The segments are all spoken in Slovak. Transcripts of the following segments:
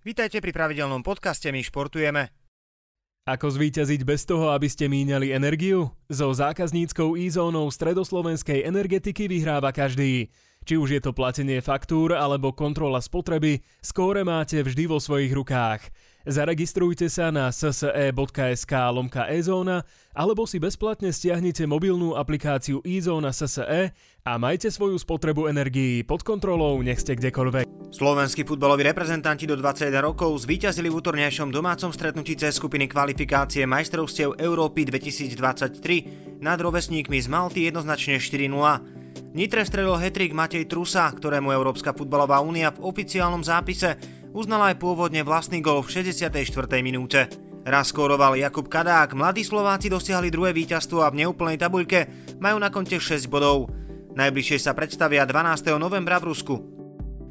Vítajte pri pravidelnom podcaste My športujeme. Ako zvíťaziť bez toho, aby ste míňali energiu? So zákazníckou e-zónou stredoslovenskej energetiky vyhráva každý. Či už je to platenie faktúr alebo kontrola spotreby, skóre máte vždy vo svojich rukách. Zaregistrujte sa na sse.sk lomka ezóna alebo si bezplatne stiahnite mobilnú aplikáciu eZóna SSE a majte svoju spotrebu energií pod kontrolou, nech ste kdekoľvek. Slovenskí futbaloví reprezentanti do 21 rokov zvíťazili v útornejšom domácom stretnutí cez skupiny kvalifikácie majstrovstiev Európy 2023 nad rovesníkmi z Malty jednoznačne 4-0. Nitre strelil hetrik Matej Trusa, ktorému Európska futbalová únia v oficiálnom zápise uznala aj pôvodne vlastný gol v 64. minúte. Raz skóroval Jakub Kadák, mladí Slováci dosiahli druhé víťazstvo a v neúplnej tabuľke majú na konte 6 bodov. Najbližšie sa predstavia 12. novembra v Rusku.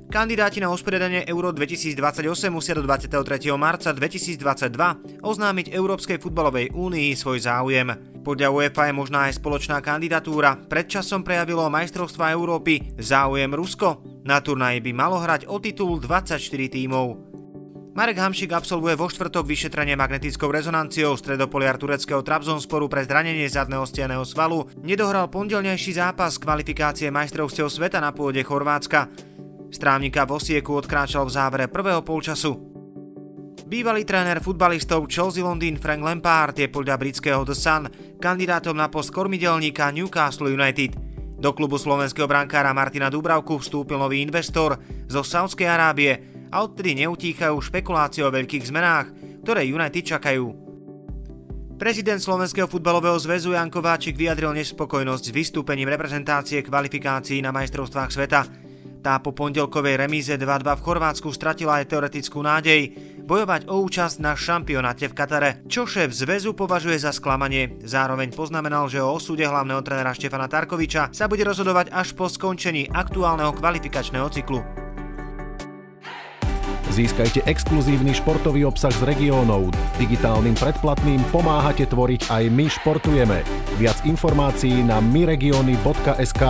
Kandidáti na usporiadanie Euro 2028 musia do 23. marca 2022 oznámiť Európskej futbalovej únii svoj záujem. Podľa UEFA je možná aj spoločná kandidatúra. Predčasom prejavilo majstrovstva Európy záujem Rusko. Na turnaji by malo hrať o titul 24 tímov. Marek Hamšik absolvuje vo štvrtok vyšetrenie magnetickou rezonanciou stredopoliar tureckého Trabzonsporu pre zranenie zadného stianého svalu. Nedohral pondelnejší zápas kvalifikácie majstrovstiev sveta na pôde Chorvátska. Strávnika v Osieku odkráčal v závere prvého polčasu. Bývalý tréner futbalistov Chelsea Londýn Frank Lampard je podľa britského The Sun kandidátom na post kormidelníka Newcastle United. Do klubu slovenského brankára Martina Dubravku vstúpil nový investor zo Saudskej Arábie a odtedy neutíchajú špekulácie o veľkých zmenách, ktoré United čakajú. Prezident Slovenského futbalového zväzu Jan Kováčik vyjadril nespokojnosť s vystúpením reprezentácie kvalifikácií na majstrovstvách sveta. Tá po pondelkovej remíze 2-2 v Chorvátsku stratila aj teoretickú nádej bojovať o účasť na šampionáte v Katare, čo šéf zväzu považuje za sklamanie. Zároveň poznamenal, že o osude hlavného trénera Štefana Tarkoviča sa bude rozhodovať až po skončení aktuálneho kvalifikačného cyklu. Získajte exkluzívny športový obsah z regiónov. Digitálnym predplatným pomáhate tvoriť aj my športujeme. Viac informácií na myregiony.sk.